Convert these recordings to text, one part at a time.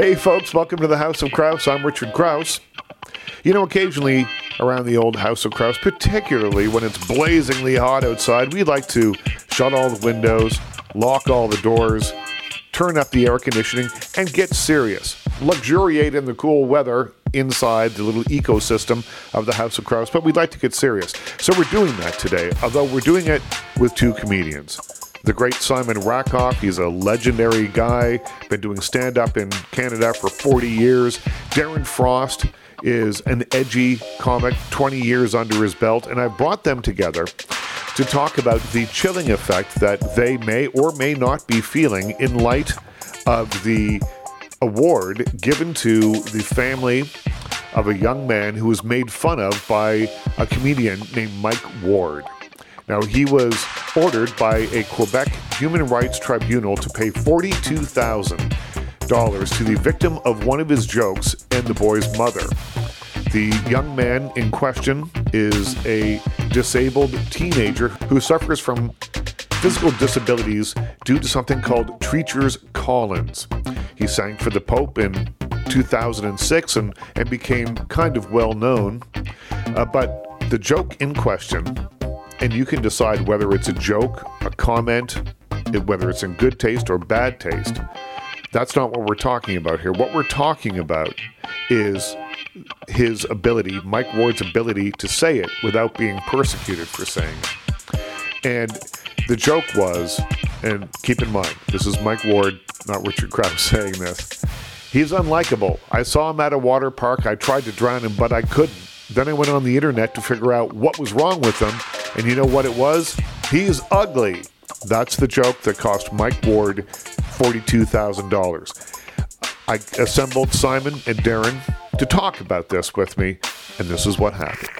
Hey, folks, welcome to the House of Kraus. I'm Richard Kraus. You know, occasionally around the old House of Kraus, particularly when it's blazingly hot outside, we like to shut all the windows, lock all the doors, turn up the air conditioning, and get serious. Luxuriate in the cool weather inside the little ecosystem of the House of Kraus, but we'd like to get serious. So we're doing that today, although we're doing it with two comedians. The great Simon Rakoff, he's a legendary guy, been doing stand up in Canada for 40 years. Darren Frost is an edgy comic, 20 years under his belt, and I brought them together to talk about the chilling effect that they may or may not be feeling in light of the award given to the family of a young man who was made fun of by a comedian named Mike Ward. Now, he was ordered by a Quebec human rights tribunal to pay $42,000 to the victim of one of his jokes and the boy's mother. The young man in question is a disabled teenager who suffers from physical disabilities due to something called Treacher's Collins. He sang for the Pope in 2006 and, and became kind of well known. Uh, but the joke in question and you can decide whether it's a joke, a comment, whether it's in good taste or bad taste. That's not what we're talking about here. What we're talking about is his ability, Mike Ward's ability to say it without being persecuted for saying it. And the joke was, and keep in mind, this is Mike Ward, not Richard Kraus saying this. He's unlikable. I saw him at a water park. I tried to drown him, but I couldn't. Then I went on the internet to figure out what was wrong with him, and you know what it was? He's ugly. That's the joke that cost Mike Ward $42,000. I assembled Simon and Darren to talk about this with me, and this is what happened.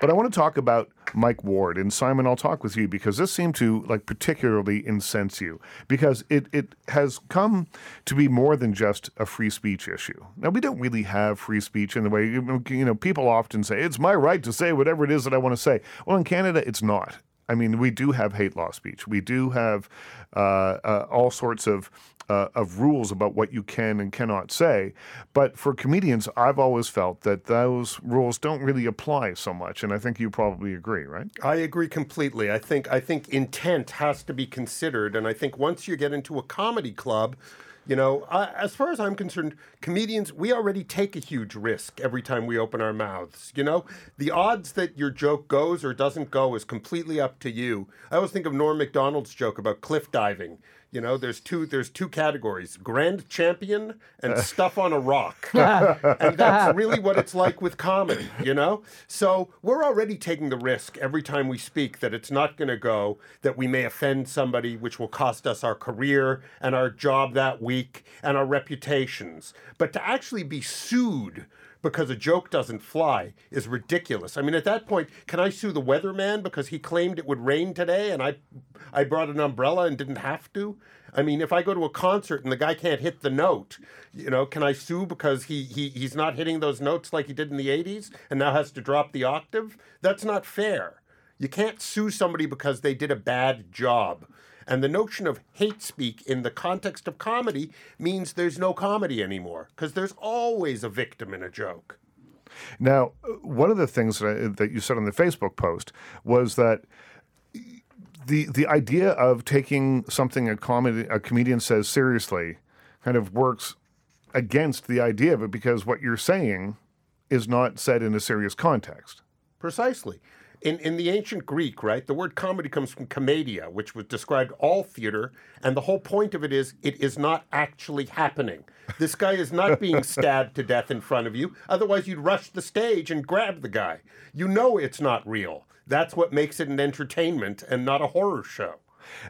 But I want to talk about Mike Ward and Simon. I'll talk with you because this seemed to like particularly incense you because it it has come to be more than just a free speech issue. Now we don't really have free speech in the way you know people often say it's my right to say whatever it is that I want to say. Well, in Canada, it's not. I mean, we do have hate law speech. We do have uh, uh, all sorts of uh, of rules about what you can and cannot say. But for comedians, I've always felt that those rules don't really apply so much, and I think you probably agree, right? I agree completely. I think I think intent has to be considered, and I think once you get into a comedy club. You know, I, as far as I'm concerned, comedians, we already take a huge risk every time we open our mouths. You know, the odds that your joke goes or doesn't go is completely up to you. I always think of Norm Macdonald's joke about cliff diving. You know, there's two there's two categories: grand champion and uh. stuff on a rock. and that's really what it's like with comedy, you know? So, we're already taking the risk every time we speak that it's not going to go, that we may offend somebody which will cost us our career and our job that week and our reputations. But to actually be sued because a joke doesn't fly is ridiculous. I mean, at that point, can I sue the weatherman because he claimed it would rain today and I, I brought an umbrella and didn't have to? I mean, if I go to a concert and the guy can't hit the note, you know, can I sue because he, he he's not hitting those notes like he did in the 80s and now has to drop the octave? That's not fair. You can't sue somebody because they did a bad job. And the notion of hate speak in the context of comedy means there's no comedy anymore because there's always a victim in a joke. Now, one of the things that, I, that you said on the Facebook post was that the the idea of taking something a comedy a comedian says seriously kind of works against the idea of it because what you're saying is not said in a serious context. Precisely. In, in the ancient Greek, right, the word comedy comes from commedia, which was described all theater, and the whole point of it is it is not actually happening. This guy is not being stabbed to death in front of you. Otherwise, you'd rush the stage and grab the guy. You know it's not real. That's what makes it an entertainment and not a horror show.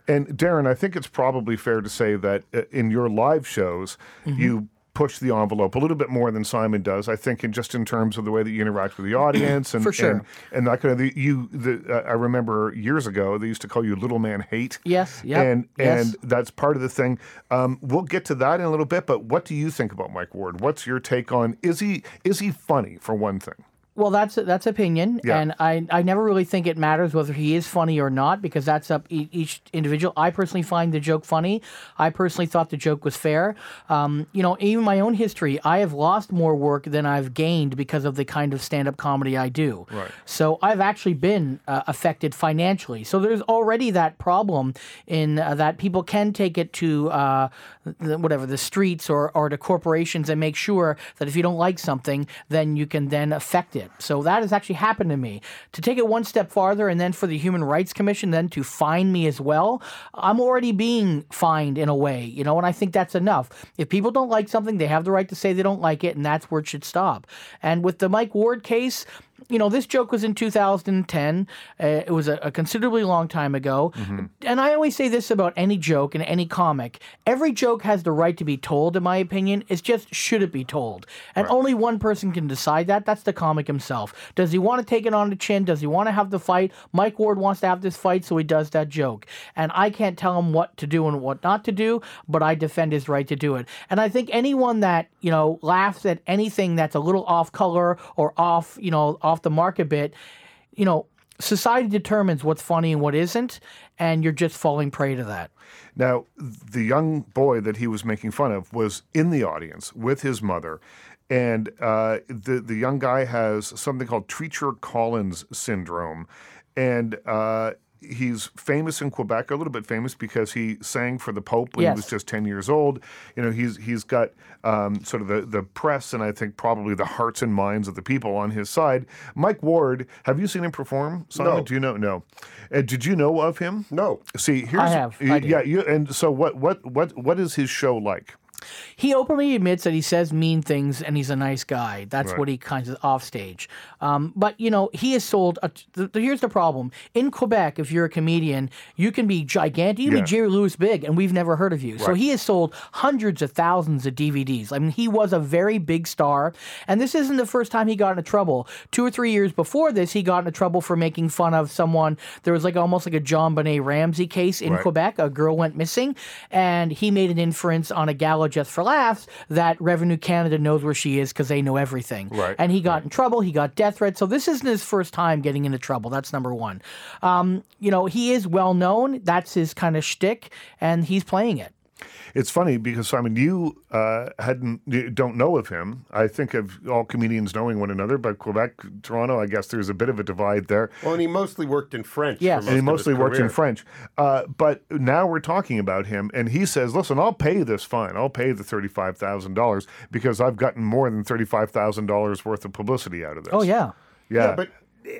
And Darren, I think it's probably fair to say that uh, in your live shows, mm-hmm. you push the envelope a little bit more than Simon does. I think, in just in terms of the way that you interact with the audience, and for sure, and, and that kind of the, you. The, uh, I remember years ago they used to call you Little Man Hate. Yes, yeah, and yes. and that's part of the thing. Um, we'll get to that in a little bit. But what do you think about Mike Ward? What's your take on? Is he is he funny for one thing? Well, that's that's opinion, Yeah. and I, I never really think it matters whether he is funny or not because that's up e- each individual. I personally find the joke funny. I personally thought the joke was fair. Um, you know, even my own history, I have lost more work than I've gained because of the kind of stand-up comedy I do. Right. So I've actually been uh, affected financially. So there's already that problem in uh, that people can take it to uh, the, whatever the streets or, or to corporations and make sure that if you don't like something, then you can then affect it. So that has actually happened to me. To take it one step farther and then for the Human Rights Commission then to fine me as well, I'm already being fined in a way, you know, and I think that's enough. If people don't like something, they have the right to say they don't like it, and that's where it should stop. And with the Mike Ward case, you know, this joke was in 2010. Uh, it was a, a considerably long time ago. And I always say this about any joke and any comic every joke has the right to be told, in my opinion. It's just, should it be told? And only one person can decide that. That's the comic himself. Does he want to take it on the chin? Does he want to have the fight? Mike Ward wants to have this fight, so he does that joke. And I can't tell him what to do and what not to do, but I defend his right to do it. And I think anyone that, you know, laughs at anything that's a little off color or off, you know, off the mark a bit, you know, society determines what's funny and what isn't, and you're just falling prey to that. Now, the young boy that he was making fun of was in the audience with his mother. And uh, the, the young guy has something called Treacher Collins syndrome. And uh, he's famous in Quebec, a little bit famous because he sang for the Pope when he was just 10 years old. You know, he's he's got um, sort of the, the press and I think probably the hearts and minds of the people on his side. Mike Ward, have you seen him perform? Simon, No. do you know? No. Uh, did you know of him? No. See, here's have. I y- do. yeah, you and so what what what what is his show like? He openly admits that he says mean things and he's a nice guy. That's Right. what he kind of off stage. Um, but you know, he has sold. A, here's the problem: in Quebec, if you're a comedian, you can be gigantic. You can Yeah. be Jerry Lewis big, and we've never heard of you. So he has sold hundreds of thousands of DVDs. I mean, he was a very big star, and this isn't the first time he got into trouble. Two or three years before this, he got into trouble for making fun of someone. There was like almost like a JonBenét Ramsey case in Right. Quebec. A girl went missing, and he made an inference on a gala just for laughs that Revenue Canada knows where she is because they know everything. Right, And he got in trouble. He got death threats. So this isn't his first time getting into trouble. That's number one. Um, you know, he is well known. That's his kind of shtick, and he's playing it. It's funny because Simon, you uh, hadn't you don't know of him. I think of all comedians knowing one another, but Quebec, Toronto, I guess there's a bit of a divide there. Well, and he mostly worked in French. Yes. for And he most of mostly worked works in. French. Uh, but now we're talking about him, and he says, "Listen, I'll pay this fine. I'll pay the thirty-five thousand dollars because I've gotten more than thirty-five thousand dollars worth of publicity out of this." Oh yeah. yeah. Yeah, but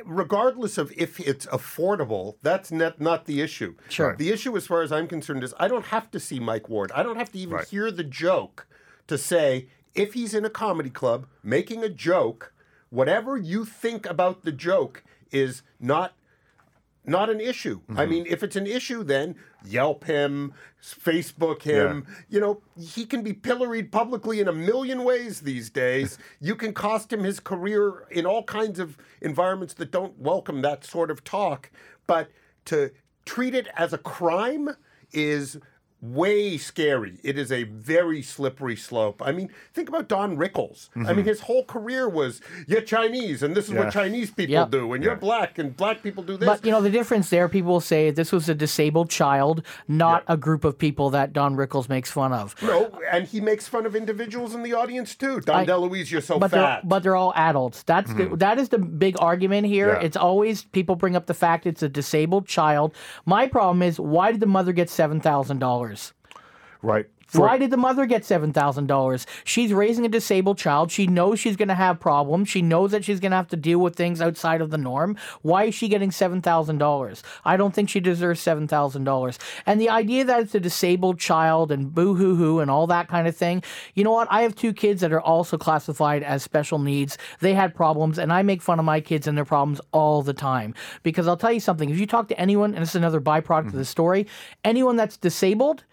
regardless of if it's affordable, that's not not the issue. Sure. The issue, as far as I'm concerned, is I don't have to see Mike Ward. I don't have to even Right. hear the joke to say if he's in a comedy club making a joke, whatever you think about the joke is not not an issue. I Mm-hmm. mean, if it's an issue, then Yelp him, Facebook him. You know, he can be pilloried publicly in a million ways these days. you can cost him his career in all kinds of environments that don't welcome that sort of talk. But to treat it as a crime is way scary. It is a very slippery slope. I mean, think about Don Rickles. I mean, his whole career was you're Chinese and this is Mm-hmm. Yeah. what Chinese people Yep. do, and you're black and black people do this. But you know the difference there. People will say this was a disabled child, not a group of people that Don Rickles makes fun of. no, and he makes fun of individuals in the audience too. Don I- DeLuise, you're so but they're, fat. but they're all adults. That's the, that is the big argument here. Yeah. It's always people bring up the fact it's a disabled child. My problem is why did the mother get seven thousand dollars? Right. Why did the mother get seven thousand dollars? She's raising a disabled child. She knows she's going to have problems. She knows that she's going to have to deal with things outside of the norm. Why is she getting seven thousand dollars? I don't think she deserves seven thousand dollars. And the idea that it's a disabled child and boo hoo hoo and all that kind of thing. You know what? I have two kids that are also classified as special needs. They had problems, and I make fun of my kids and their problems all the time because I'll tell you something. If you talk to anyone, and this is another byproduct of the story, anyone that's disabled.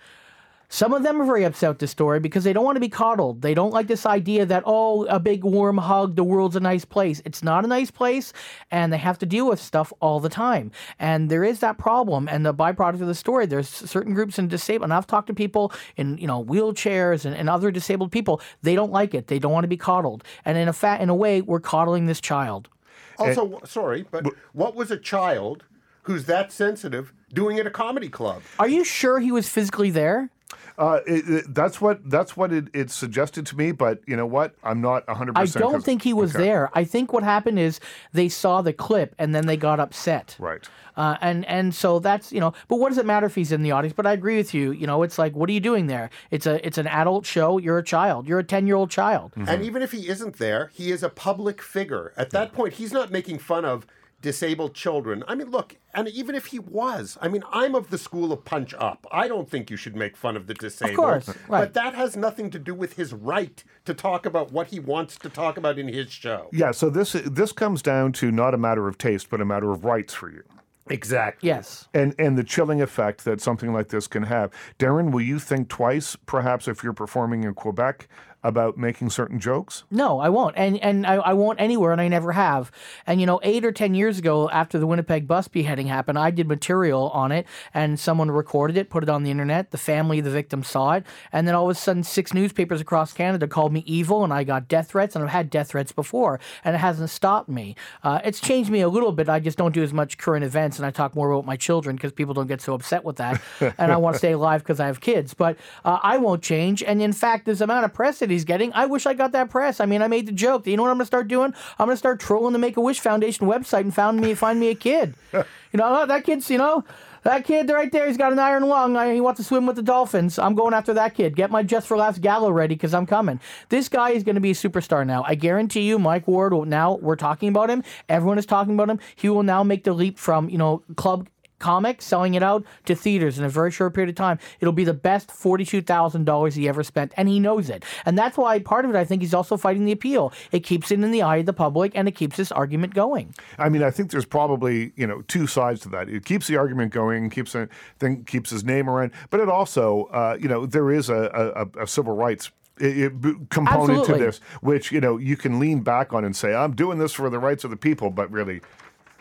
Some of them are very upset with the story because they don't want to be coddled. They don't like this idea that, oh, a big warm hug, the world's a nice place. It's not a nice place, and they have to deal with stuff all the time. And there is that problem. And the byproduct of the story, there's certain groups in disabled, and I've talked to people in, you know, wheelchairs and, and other disabled people. They don't like it. They don't want to be coddled. And in a, fa- in a way, we're coddling this child. Also, sorry, but what was a child who's that sensitive doing at a comedy club? Are you sure he was physically there? Uh, it, it- that's what that's what it, it suggested to me, but you know what? I'm not 100. percent I don't think he was there. I think what happened is they saw the clip and then they got upset. Right. Uh, and and so that's you know, but what does it matter if he's in the audience? But I agree with you. You know, it's like, what are you doing there? It's a it's an adult show. You're a child. You're a ten year old child. Mm-hmm. And even if he isn't there, he is a public figure. At that point, he's not making fun of disabled children. I mean, look, and even if he was, I mean, I'm of the school of punch up. I don't think you should make fun of the disabled. Of course, right. But that has nothing to do with his right to talk about what he wants to talk about in his show. Yeah. So this this comes down to not a matter of taste, but a matter of rights for you. Exactly. Yes. and and the chilling effect that something like this can have. Darren, will you think twice, perhaps, if you're performing in Quebec, about making certain jokes? No, I won't, and and I, I won't anywhere, and I never have. And you know, eight or ten years ago, after the Winnipeg bus beheading happened, I did material on it, and someone recorded it, put it on the internet. The family of the victim saw it, and then all of a sudden, six newspapers across Canada called me evil, and I got death threats, and I've had death threats before, and it hasn't stopped me. Uh, it's changed me a little bit. I just don't do as much current events, and I talk more about my children because people don't get so upset with that, and I want to stay alive because I have kids. But uh, I won't change, and in fact, this amount of press that he's getting, I wish I got that press. I mean, I made the joke. Do you know what I'm going to start doing? I'm going to start trolling the Make a Wish Foundation website and found me find me a kid. you know oh, that kid's you know. That kid right there, he's got an iron lung. I- He wants to swim with the dolphins. I'm going after that kid. Get my Just for Laughs gala ready because I'm coming. This guy is going to be a superstar now. I guarantee you, Mike Ward. Will, now we're talking about him. Everyone is talking about him. He will now make the leap from you know club comic, selling it out to theaters in a very short period of time. It'll be the best $42,000 he ever spent, and he knows it. And that's why part of it, I think, he's also fighting the appeal. It keeps it in the eye of the public, and it keeps this argument going. I mean, I think there's probably you know two sides to that. It keeps the argument going, keeps it, then keeps his name around, but it also, uh, you know, there is a, a, a civil rights. i- i- b- component Absolutely. to this, which you know you can lean back on and say, "I'm doing this for the rights of the people," but really,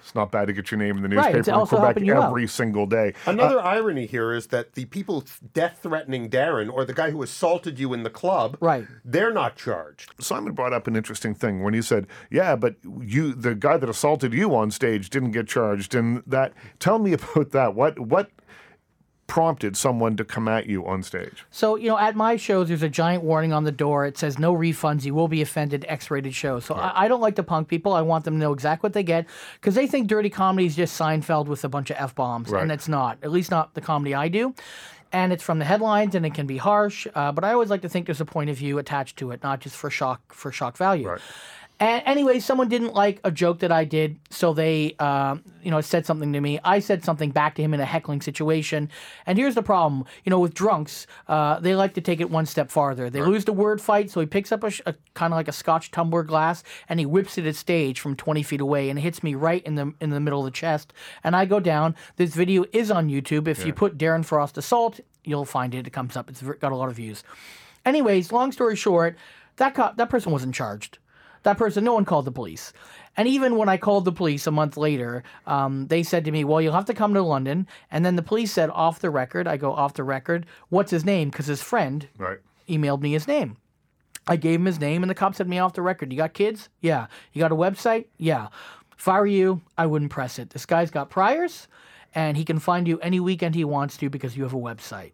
it's not bad to get your name in the Right, newspaper it's in Quebec helping you out. every single day. Another uh, irony here is that the people death threatening Darren or the guy who assaulted you in the club, Right. they're not charged. Simon brought up an interesting thing when he said, "Yeah, but you, the guy that assaulted you on stage, didn't get charged." And that, tell me about that. What what prompted someone to come at you on stage? So, you know, at my shows, there's a giant warning on the door. It says no refunds. You will be offended. X-rated show. So I, I don't like to punk people. I want them to know exactly what they get because they think dirty comedy is just Seinfeld with a bunch of f bombs, Right. and it's not. At least not the comedy I do. And it's from the headlines, and it can be harsh. Uh, but I always like to think there's a point of view attached to it, not just for shock for shock value. Right. And anyway, someone didn't like a joke that I did, so they, um, you know, said something to me. I said something back to him in a heckling situation. And here's the problem, you know, with drunks, uh, they like to take it one step farther. They lose the word fight, so he picks up a, a kind of like a Scotch tumbler glass and he whips it at stage from 20 feet away and hits me right in the in the middle of the chest. And I go down. This video is on YouTube. If you put Darren Frost assault, you'll find it. It comes up. It's got a lot of views. Anyways, long story short, that cop, that person wasn't charged. That person, no one called the police. And even when I called the police a month later, um, they said to me, "Well, you'll have to come to London." And then the police said, "Off the record." I go, "Off the record." What's his name? Because his friend Right. emailed me his name. I gave him his name, and the cop said to me off the record, You got kids? Yeah. You got a website? Yeah. If I were you, I wouldn't press it. This guy's got priors, and he can find you any weekend he wants to because you have a website.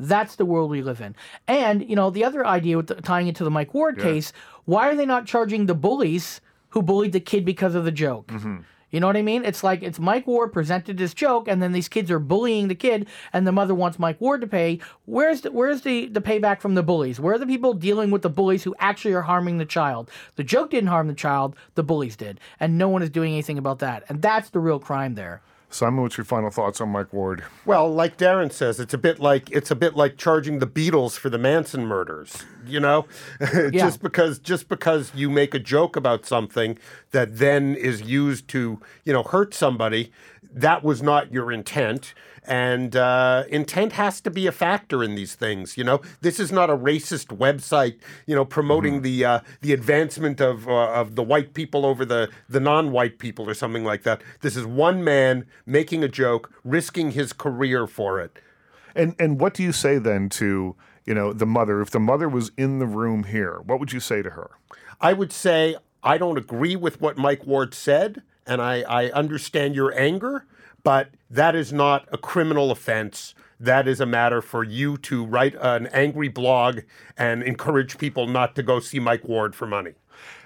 That's the world we live in. And, you know, the other idea with the, tying it to the Mike Ward case, why are they not charging the bullies who bullied the kid because of the joke? Mm-hmm. You know what I mean? It's like it's Mike Ward presented this joke, and then these kids are bullying the kid, and the mother wants Mike Ward to pay. Where's the where's the, the payback from the bullies? Where are the people dealing with the bullies who actually are harming the child? The joke didn't harm the child, the bullies did, and no one is doing anything about that. And that's the real crime there. Simon, what's your final thoughts on Mike Ward? Well, like Darren says, it's a bit like it's a bit like charging the Beatles for the Manson murders. You know, just because just because you make a joke about something that then is used to you know hurt somebody, that was not your intent. And uh, intent has to be a factor in these things. You know, this is not a racist website. You know, promoting the uh, the advancement of uh, of the white people over the the non-white people or something like that. This is one man making a joke, risking his career for it. And and what do you say then to you know the mother? If the mother was in the room here, what would you say to her? I would say I don't agree with what Mike Ward said, and I, I understand your anger, but that is not a criminal offense. That is a matter for you to write an angry blog and encourage people not to go see Mike Ward for money.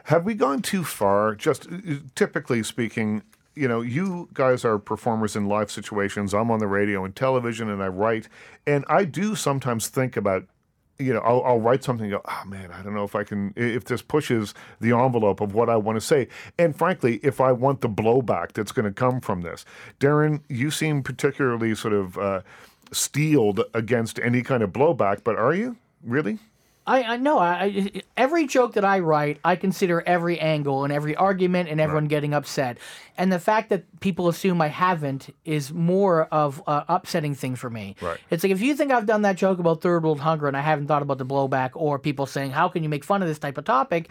Have we gone too far? Just uh, typically speaking, you know, you guys are performers in live situations. I'm on the radio and television, and I write, and I do sometimes think about. You know, I'll, I'll write something. And go, oh man, I don't know if I can. If this pushes the envelope of what I want to say, and frankly, if I want the blowback that's going to come from this, Darren, you seem particularly sort of uh, steeled against any kind of blowback. But are you really? I, I know. I, I- every joke that I write, I consider every angle and every argument and everyone getting upset. And the fact that people assume I haven't is more of uh, upsetting thing for me. Right. It's like if you think I've done that joke about third world hunger and I haven't thought about the blowback or people saying, "How can you make fun of this type of topic?"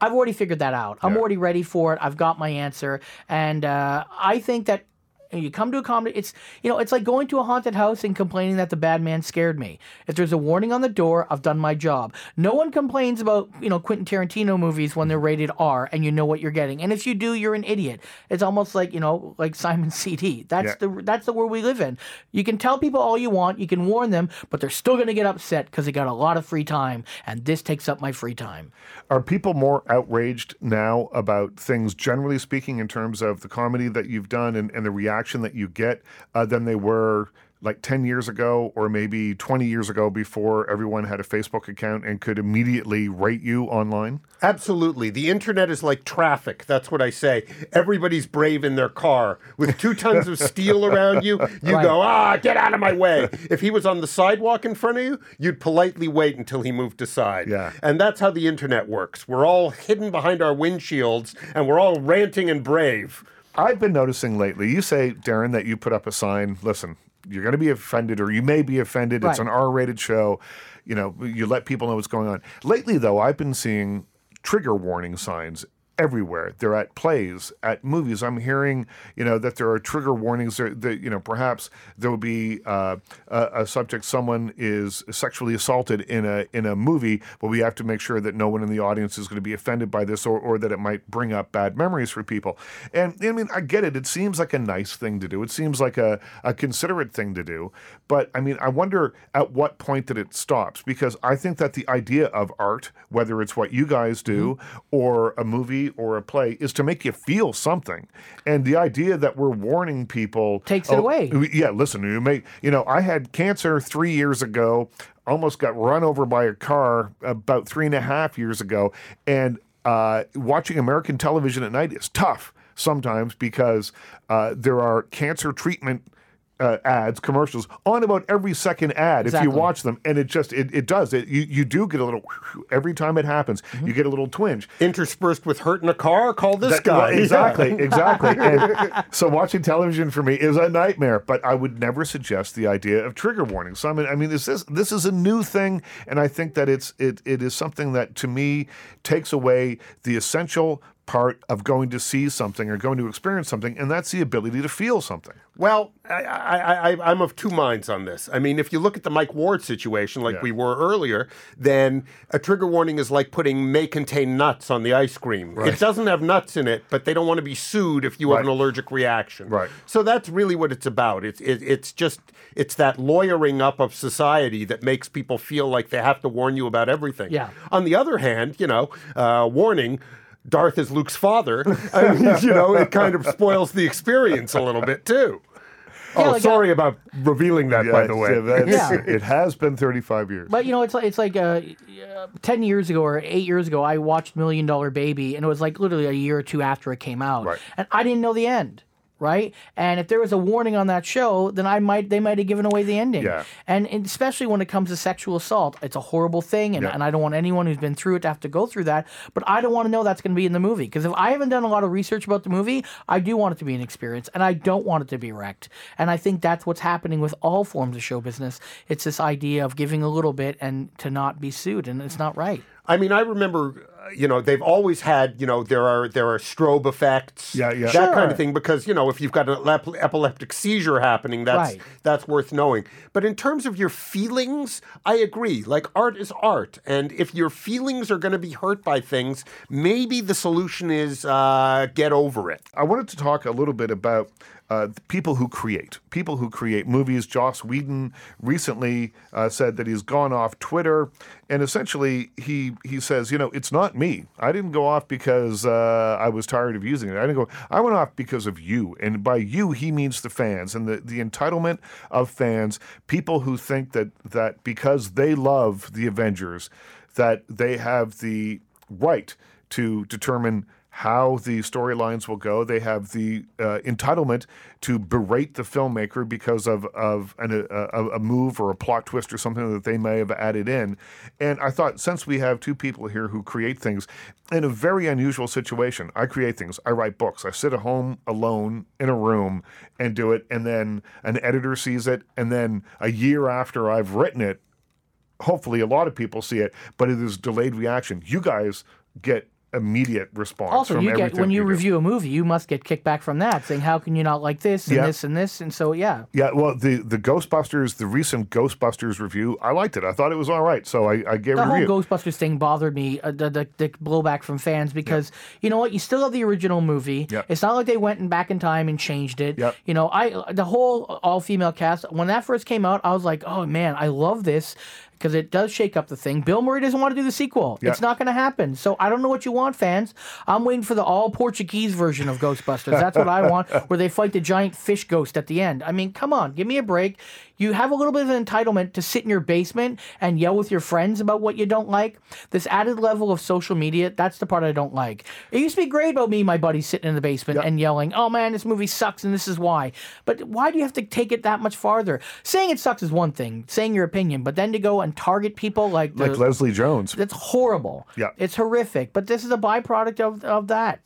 I've already figured that out. I'm already ready for it. I've got my answer, and uh, I think that you come to a comedy it's you know it's like going to a haunted house and complaining that the bad man scared me. If there's a warning on the door i've done my job. No one complains about you know quentin tarantino movies when they're rated r and you know what you're getting. And if you do you're an idiot. It's almost like you know like simon cd that's Yeah. the that's the world we live in. You can tell people all you want you can warn them but they're still going to get upset because they got a lot of free time and this takes up my free time. Are people more outraged now about things, generally speaking, in terms of the comedy that you've done and, and the reaction that you get uh, than they were like 10 years ago or maybe 20 years ago before everyone had a Facebook account and could immediately rate you online? Absolutely. The internet is like traffic. That's what I say. Everybody's brave in their car. With two tons of steel around you, you Right. go, ah, get out of my way. If he was on the sidewalk in front of you, you'd politely wait until he moved aside. Yeah. And that's how the internet works. We're all hidden behind our windshields and we're all ranting and brave. I've been noticing lately, you say, Darren, that you put up a sign, listen, you're going to be offended or you may be offended. It's an R rated show. You know, you let people know what's going on. Lately, though, I've been seeing trigger warning signs everywhere. They're at plays, at movies. I'm hearing, you know, that there are trigger warnings there, that, you know, perhaps there will be uh, a, a subject, someone is sexually assaulted in a in a movie, but we have to make sure that no one in the audience is going to be offended by this or, or that it might bring up bad memories for people. And I mean, I get it. It seems like a nice thing to do. It seems like a, a considerate thing to do. But I mean, I wonder at what point that it stops because I think that the idea of art, whether it's what you guys do or a movie or a play, is to make you feel something. And the idea that we're warning people Takes it away. Yeah, listen, you may, you know, I had cancer three years ago, almost got run over by a car about three and a half years ago. And uh, watching American television at night is tough sometimes because uh, there are cancer treatment. Uh, ads, commercials on about every second ad if you watch them, and it just it, it does it. You you do get a little every time it happens. Mm-hmm. You get a little twinge. Interspersed with hurt in a car, call this That- guy. well, exactly, exactly. And so watching television for me is a nightmare. But I would never suggest the idea of trigger warnings. So I mean, I mean, is this this is a new thing, and I think that it's it it is something that to me takes away the essential part of going to see something or going to experience something, and that's the ability to feel something. Well, I, I, I, I'm of two minds on this. I mean, if you look at the Mike Ward situation, like Yeah. we were earlier, then a trigger warning is like putting may contain nuts on the ice cream. It doesn't have nuts in it, but they don't want to be sued if you have an allergic reaction. Right. So that's really what it's about. It's it, it's just it's that lawyering up of society that makes people feel like they have to warn you about everything. Yeah. On the other hand, you know, uh, warning. Darth is Luke's father. I mean, you know, it kind of spoils the experience a little bit too. Yeah, oh, like, sorry about revealing that, by the way. that's- Yeah. it has been 35 years. But you know, it's like it's like uh, uh, ten years ago or eight years ago, I watched Million Dollar Baby, and it was like literally a year or two after it came out, Right. and I didn't know the end. Right, and if there was a warning on that show, then I might they might have given away the ending. Yeah. And, and especially when it comes to sexual assault, it's a horrible thing, and, Yeah. and I don't want anyone who's been through it to have to go through that. But I don't want to know that's going to be in the movie because if I haven't done a lot of research about the movie, I do want it to be an experience, and I don't want it to be wrecked. And I think that's what's happening with all forms of show business. It's this idea of giving a little bit and to not be sued, and it's not right. I mean, I remember, uh, you know, they've always had, you know, there are there are strobe effects, Yeah, yeah. that Sure. kind of thing. Because you know, if you've got an epileptic seizure happening, that's Right. that's worth knowing. But in terms of your feelings, I agree. Like art is art, and if your feelings are going to be hurt by things, maybe the solution is uh, get over it. I wanted to talk a little bit about uh, people who create, people who create movies. Joss Whedon recently uh, said that he's gone off Twitter, and essentially he he says, you know, it's not me. I didn't go off because uh, I was tired of using it. I didn't go. I went off because of you, and by you he means the fans and the the entitlement of fans, people who think that that because they love the Avengers, that they have the right to determine how the storylines will go. They have the uh, entitlement to berate the filmmaker because of of an, a, a, a move or a plot twist or something that they may have added in. And I thought, since we have two people here who create things in a very unusual situation, I create things. I write books. I sit at home alone in a room and do it, and then an editor sees it, and then a year after I've written it, hopefully a lot of people see it, but it is delayed reaction. You guys get immediate response. Also, you get when you do. review a movie, you must get kickback from that, saying how can you not like this and Yeah. this and this, and so yeah. Yeah, well, the the Ghostbusters, the recent Ghostbusters review, I liked it. I thought it was all right, so I, I gave it The a whole. Ghostbusters thing bothered me, uh, the, the the blowback from fans because you know what, you still have the original movie. Yep. It's not like they went back in time and changed it. Yep. You know, I the whole all female cast when that first came out, I was like, oh man, I love this because it does shake up the thing. Bill Murray doesn't want to do the sequel. Yeah. It's not going to happen. So I don't know what you want, fans. I'm waiting for the all Portuguese version of Ghostbusters. That's what I want, where they fight the giant fish ghost at the end. I mean, come on, give me a break. You have a little bit of an entitlement to sit in your basement and yell with your friends about what you don't like. This added level of social media, that's the part I don't like. It used to be great about me and my buddies sitting in the basement and yelling, oh man, this movie sucks and this is why. But why do you have to take it that much farther? Saying it sucks is one thing, saying your opinion, but then to go and target people like, the, like Leslie Jones that's horrible. Yeah. It's horrific, but this is a byproduct of, of that.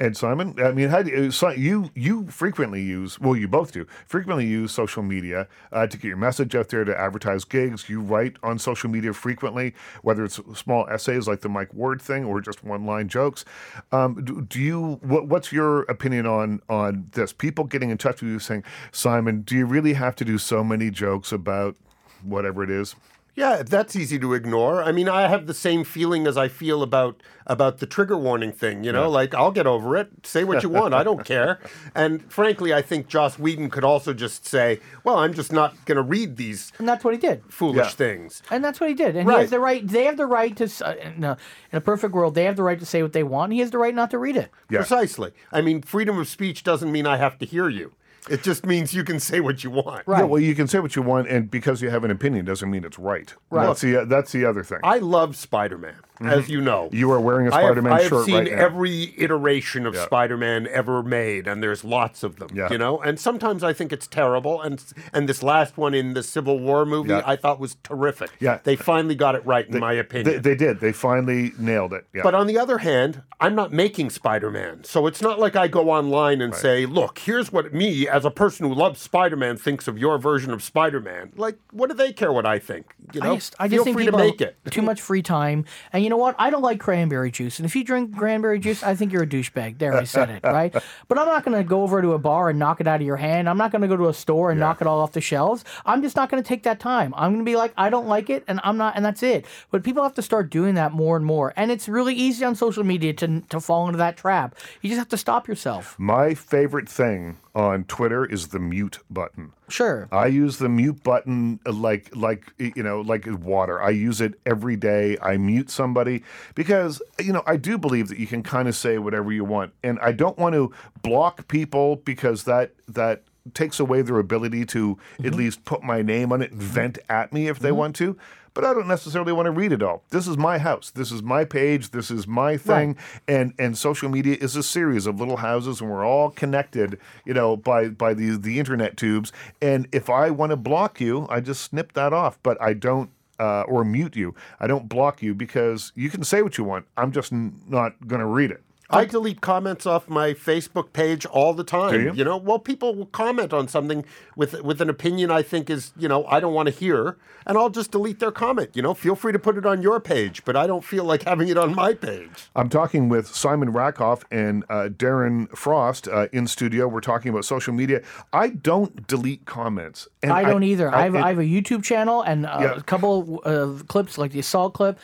And Simon. I mean, how do you, Si- you you frequently use? Well, you both do frequently use social media uh, to get your message out there to advertise gigs. You write on social media frequently, whether it's small essays like the Mike Ward thing or just one line jokes. Um, do, do you? What, what's your opinion on on this? People getting in touch with you saying, Simon, do you really have to do so many jokes about whatever it is? Yeah, that's easy to ignore. I mean, I have the same feeling as I feel about about the trigger warning thing. You know, like I'll get over it. Say what you want. I don't care. And frankly, I think Joss Whedon could also just say, "Well, I'm just not going to read these And that's what he did. foolish Yeah. things." And that's what he did. And he has the right. They have the right to. Uh, in, a, in a perfect world, they have the right to say what they want. And he has the right not to read it. Yeah. Precisely. I mean, freedom of speech doesn't mean I have to hear you. It just means you can say what you want. Right. Yeah, well, you can say what you want, and because you have an opinion doesn't mean it's right. Right. That's the that's the other thing. I love Spider-Man, mm-hmm. as you know. you are wearing a Spider-Man shirt I have seen right every iteration of Spider-Man ever made, and there's lots of them. Yeah. You know, and sometimes I think it's terrible. And and this last one in the Civil War movie, Yeah. I thought was terrific. Yeah. they finally got it right, in my opinion. they did. They finally nailed it. Yeah. But on the other hand, I'm not making Spider-Man, so it's not like I go online and say, "Look, here's what me, as a person who loves Spider-Man, thinks of your version of Spider-Man." Like, what do they care what I think? You know, I just, I just feel free to make it. too much free time. And you know what? I don't like cranberry juice. And if you drink cranberry juice, I think you're a douchebag. There, I said it, right? But I'm not going to go over to a bar and knock it out of your hand. I'm not going to go to a store and knock it all off the shelves. I'm just not going to take that time. I'm going to be like, I don't like it, and I'm not, and that's it. But people have to start doing that more and more. And it's really easy on social media to to fall into that trap. You just have to stop yourself. My favorite thing on Twitter is the mute button. Sure. I use the mute button uh, like like you know like water. I use it every day. I mute somebody because you know I do believe that you can kind of say whatever you want, and I don't want to block people because that that takes away their ability to at least put my name on it and vent at me if they want to. But I don't necessarily want to read it all. This is my house. This is my page. This is my thing. And and social media is a series of little houses, and we're all connected, you know, by by the the internet tubes. And if I want to block you, I just snip that off. But I don't. Uh, or mute you. I don't block you because you can say what you want. I'm just n- not going to read it. I delete comments off my Facebook page all the time. you? you? know, well, people will comment on something with with an opinion I think is, you know, I don't want to hear, and I'll just delete their comment. You know, feel free to put it on your page, but I don't feel like having it on my page. I'm talking with Simon Rakoff and uh, Darren Frost uh, in studio. We're talking about social media. I don't delete comments. And I don't either. I, have, it- I have a YouTube channel and uh, Yeah. a couple of clips, like the assault clip,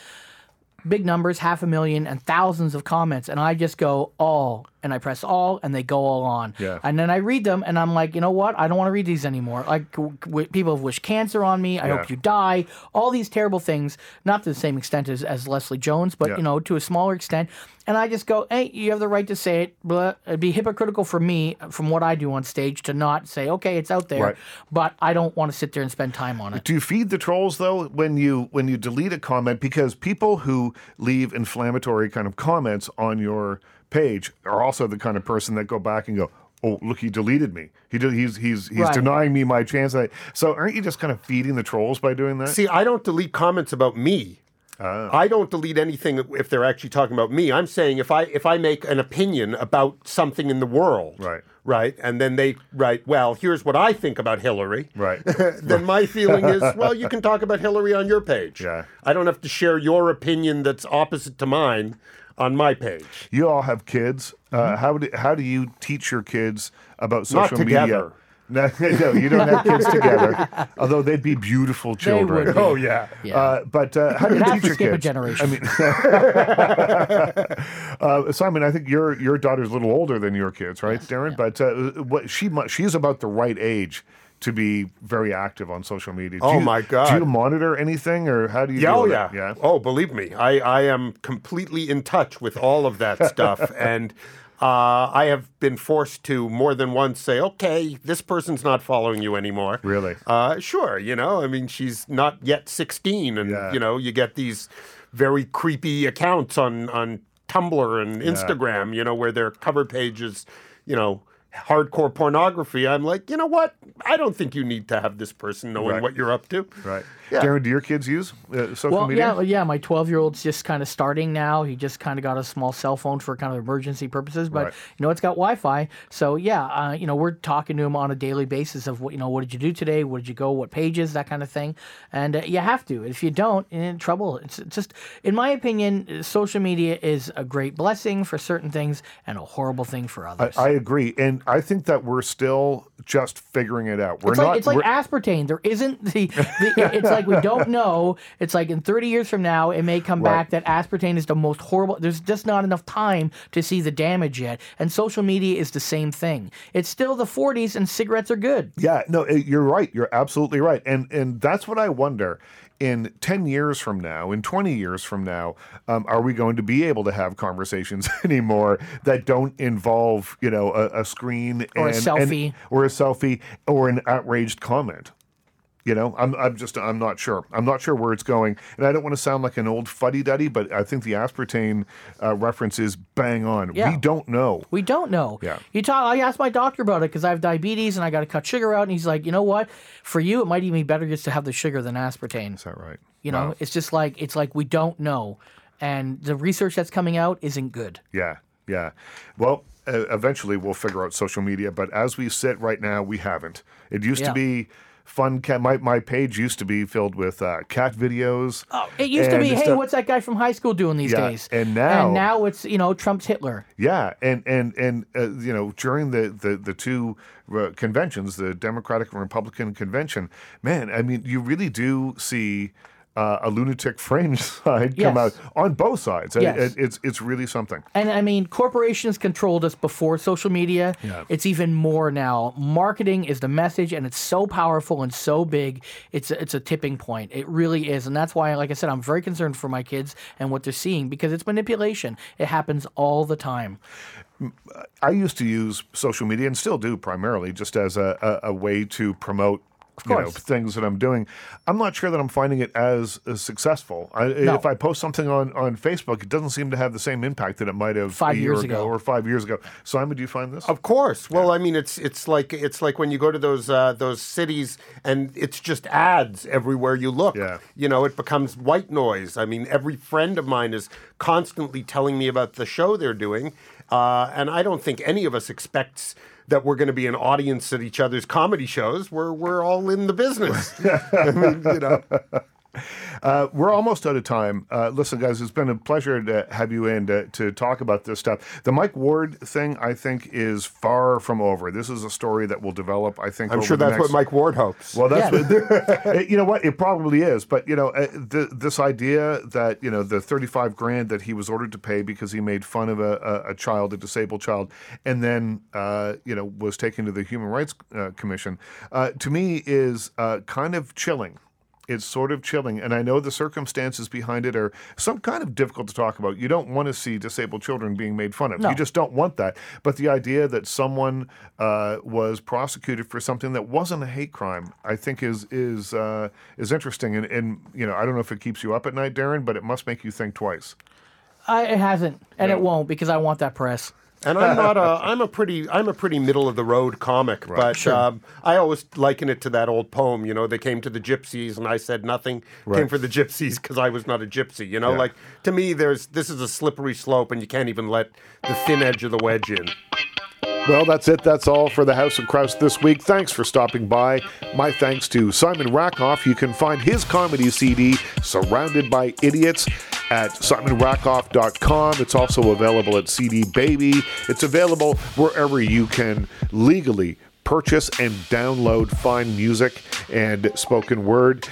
big numbers, half a million, and thousands of comments. And I just go all, and I press all, and they go all on. Yeah. And then I read them, and I'm like, you know what? I don't want to read these anymore. Like w- w- people have wished cancer on me. I Yeah. hope you die. All these terrible things, not to the same extent as, as Leslie Jones, but Yeah. you know, to a smaller extent. And I just go, hey, you have the right to say it. But it'd be hypocritical for me, from what I do on stage, to not say, okay, it's out there, Right. but I don't want to sit there and spend time on it. Do you feed the trolls though when you when you delete a comment because people who leave inflammatory kind of comments on your page are also the kind of person that go back and go, "Oh, look, he deleted me. He did, he's he's he's Right. denying me my chance." At, so aren't you just kind of feeding the trolls by doing that? See, I don't delete comments about me. Ah. I don't delete anything if they're actually talking about me. I'm saying if I if I make an opinion about something in the world, Right. right, and then they write, well, here's what I think about Hillary, Right. then my feeling is, well, you can talk about Hillary on your page. Yeah. I don't have to share your opinion that's opposite to mine on my page. You all have kids. Uh, how do how do you teach your kids about Mm-hmm. Not social together. media? No, no, you don't have kids together. Although they'd be beautiful children. would be. Oh yeah. Yeah. Uh, but uh, how do you teach your skip a generation. I mean, uh, Simon, I think your your daughter's a little older than your kids, right, Darren? But uh, what she mu- she's about the right age to be very active on social media. Do Oh, you- my God. Do you monitor anything, or how do you? Yeah, oh yeah. it? yeah. Oh, believe me, I, I am completely in touch with all of that stuff, and uh, I have been forced to more than once say, "Okay, this person's not following you anymore." Really? Uh, sure. You know, I mean, she's not yet sixteen, and Yeah. you know, you get these very creepy accounts on on Tumblr and Instagram. You know, where their cover page is, you know. Hardcore pornography. I'm like, you know what? I don't think you need to have this person knowing Right. what you're up to. Right. Yeah. Darren, do your kids use uh, social Well, media? yeah, well, yeah. My 12 year old's just kind of starting now. He just kind of got a small cell phone for kind of emergency purposes, but Right. you know, it's got Wi Fi. So, yeah, uh, you know, we're talking to him on a daily basis of what, you know, what did you do today? Where did you go? What pages? That kind of thing. And uh, you have to. If you don't, you're in trouble. It's just, in my opinion, social media is a great blessing for certain things and a horrible thing for others. I agree, and I think that we're still just figuring it out. We're It's not. like it's like aspartame. There isn't the, the it's like we don't know. It's like in 30 years from now, it may come Right. back that aspartame is the most horrible. There's just not enough time to see the damage yet. And social media is the same thing. It's still the 40s, and cigarettes are good. Yeah, no, eh, you're right. You're absolutely right. And and that's what I wonder. In 10 years from now, in 20 years from now, um, are we going to be able to have conversations anymore that don't involve, you know, a, a screen Or a selfie. and- or a selfie or an outraged comment? You know, I'm, I'm just, I'm not sure. I'm not sure where it's going. And I don't want to sound like an old fuddy duddy, but I think the aspartame uh, reference is bang on. Yeah. We don't know. We don't know. Yeah. You talk. I asked my doctor about it because I have diabetes and I got to cut sugar out. And he's like, you know what? For you, it might even be better just to have the sugar than aspartame. Is that right? You know, it's just like it's like we don't know, and the research that's coming out isn't good. Yeah, yeah. Well, uh, eventually we'll figure out social media, but as we sit right now, we haven't. It used Yeah. to be fun. Cat, my my page used to be filled with uh, cat videos. Oh, it used to be, hey, stuff- what's that guy from high school doing these Yeah, days? and now- and now it's you know Trump's Hitler. Yeah, and and and uh, you know during the the the two uh, conventions, the Democratic and Republican convention, man, I mean, you really do see. Uh, a lunatic fringe side come out on both sides. It- Yes. it- it's it's really something. And I mean, corporations controlled us before social media. Yeah. It's even more now. Marketing is the message, and it's so powerful and so big. It's a, it's a tipping point. It really is, and that's why, like I said, I'm very concerned for my kids and what they're seeing because it's manipulation. It happens all the time. I used to use social media and still do primarily just as a, a, a way to promote you know, course. things that I'm doing. I'm not sure that I'm finding it as, as successful. I, No. If I post something on, on Facebook, it doesn't seem to have the same impact that it might have Five a year years ago. or five years ago. Simon, do you find this? Of course. Well, I mean, it's it's like it's like when you go to those uh, those cities and it's just ads everywhere you look. Yeah. You know, it becomes white noise. I mean, every friend of mine is constantly telling me about the show they're doing, uh, and I don't think any of us expects that we're going to be an audience at each other's comedy shows. We're we're all in the business. I mean, you know. Uh, we're almost out of time. Uh, listen, guys, it's been a pleasure to have you in to, to talk about this stuff. The Mike Ward thing, I think, is far from over. This is a story that will develop, I think, I'm over sure the that's next- what Mike Ward hopes. Well, that's Yeah. what, you know what it probably is, but you know uh, th- this idea that you know the thirty-five grand that he was ordered to pay because he made fun of a, a, a child, a disabled child, and then uh, you know was taken to the Human Rights uh, Commission, uh, to me is uh, kind of chilling. It's sort of chilling, and I know the circumstances behind it are some kind of difficult to talk about. You don't want to see disabled children being made fun of. No. You just don't want that. But the idea that someone uh, was prosecuted for something that wasn't a hate crime, I think, is is uh, is interesting. And, and you know, I don't know if it keeps you up at night, Darren, but it must make you think twice. I, it hasn't, and it won't because I want that press. And I'm not a I'm a pretty I'm a pretty middle of the road comic, but um, I always liken it to that old poem. You know, they came to the gypsies, and I said nothing. Came for the gypsies because I was not a gypsy. You know, Yeah. like to me, there's this is a slippery slope, and you can't even let the thin edge of the wedge in. Well, that's it. That's all for the House of Kraus this week. Thanks for stopping by. My thanks to Simon Rakoff. You can find his comedy CD, Surrounded by Idiots, at simonrakoff.com. It's also available at CD Baby. It's available wherever you can legally purchase and download fine music and spoken word.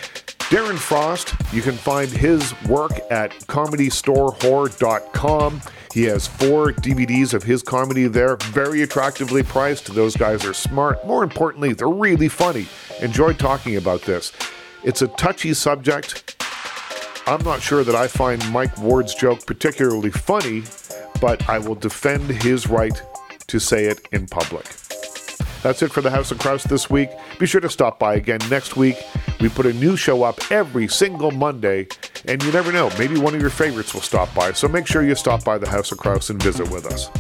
Darren Frost, you can find his work at comedystorehorror.com. He has four DVDs of his comedy there, very attractively priced. Those guys are smart. More importantly, they're really funny. Enjoy talking about this. It's a touchy subject. I'm not sure that I find Mike Ward's joke particularly funny, but I will defend his right to say it in public. That's it for the House of Kraus this week. Be sure to stop by again next week. We put a new show up every single Monday, and you never know, maybe one of your favorites will stop by. So make sure you stop by the House of Kraus and visit with us.